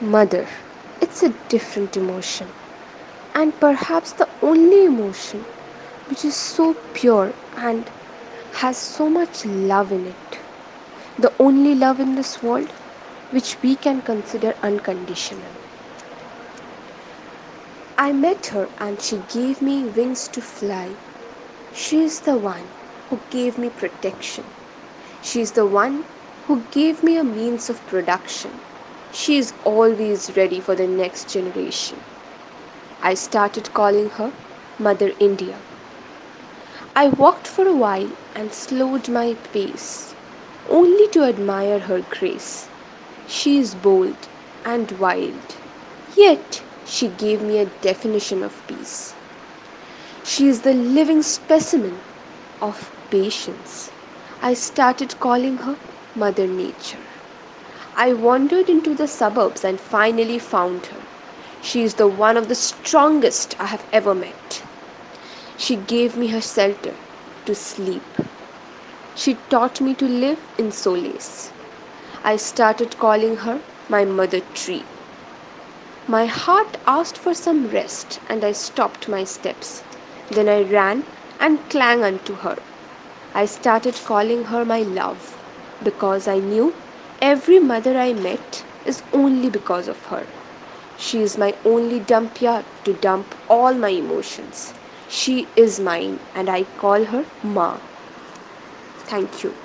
Mother, it's a different emotion, and perhaps the only emotion which is so pure and has so much love in it. The only love in this world which we can consider unconditional. I met her and she gave me wings to fly. She is the one who gave me protection. She is the one who gave me a means of production. She is always ready for the next generation. I started calling her Mother India. I walked for a while and slowed my pace, only to admire her grace. She is bold and wild, yet she gave me a definition of peace. She is the living specimen of patience. I started calling her Mother Nature. I wandered into the suburbs and finally found her. She is the one of the strongest I have ever met. She gave me her shelter to sleep. She taught me to live in solace. I started calling her my mother tree. My heart asked for some rest, and I stopped my steps. Then I ran and clung unto her. I started calling her my love because I knew every mother I met is only because of her. She is my only dump yard to dump all my emotions. She is mine, and I call her Ma. Thank you.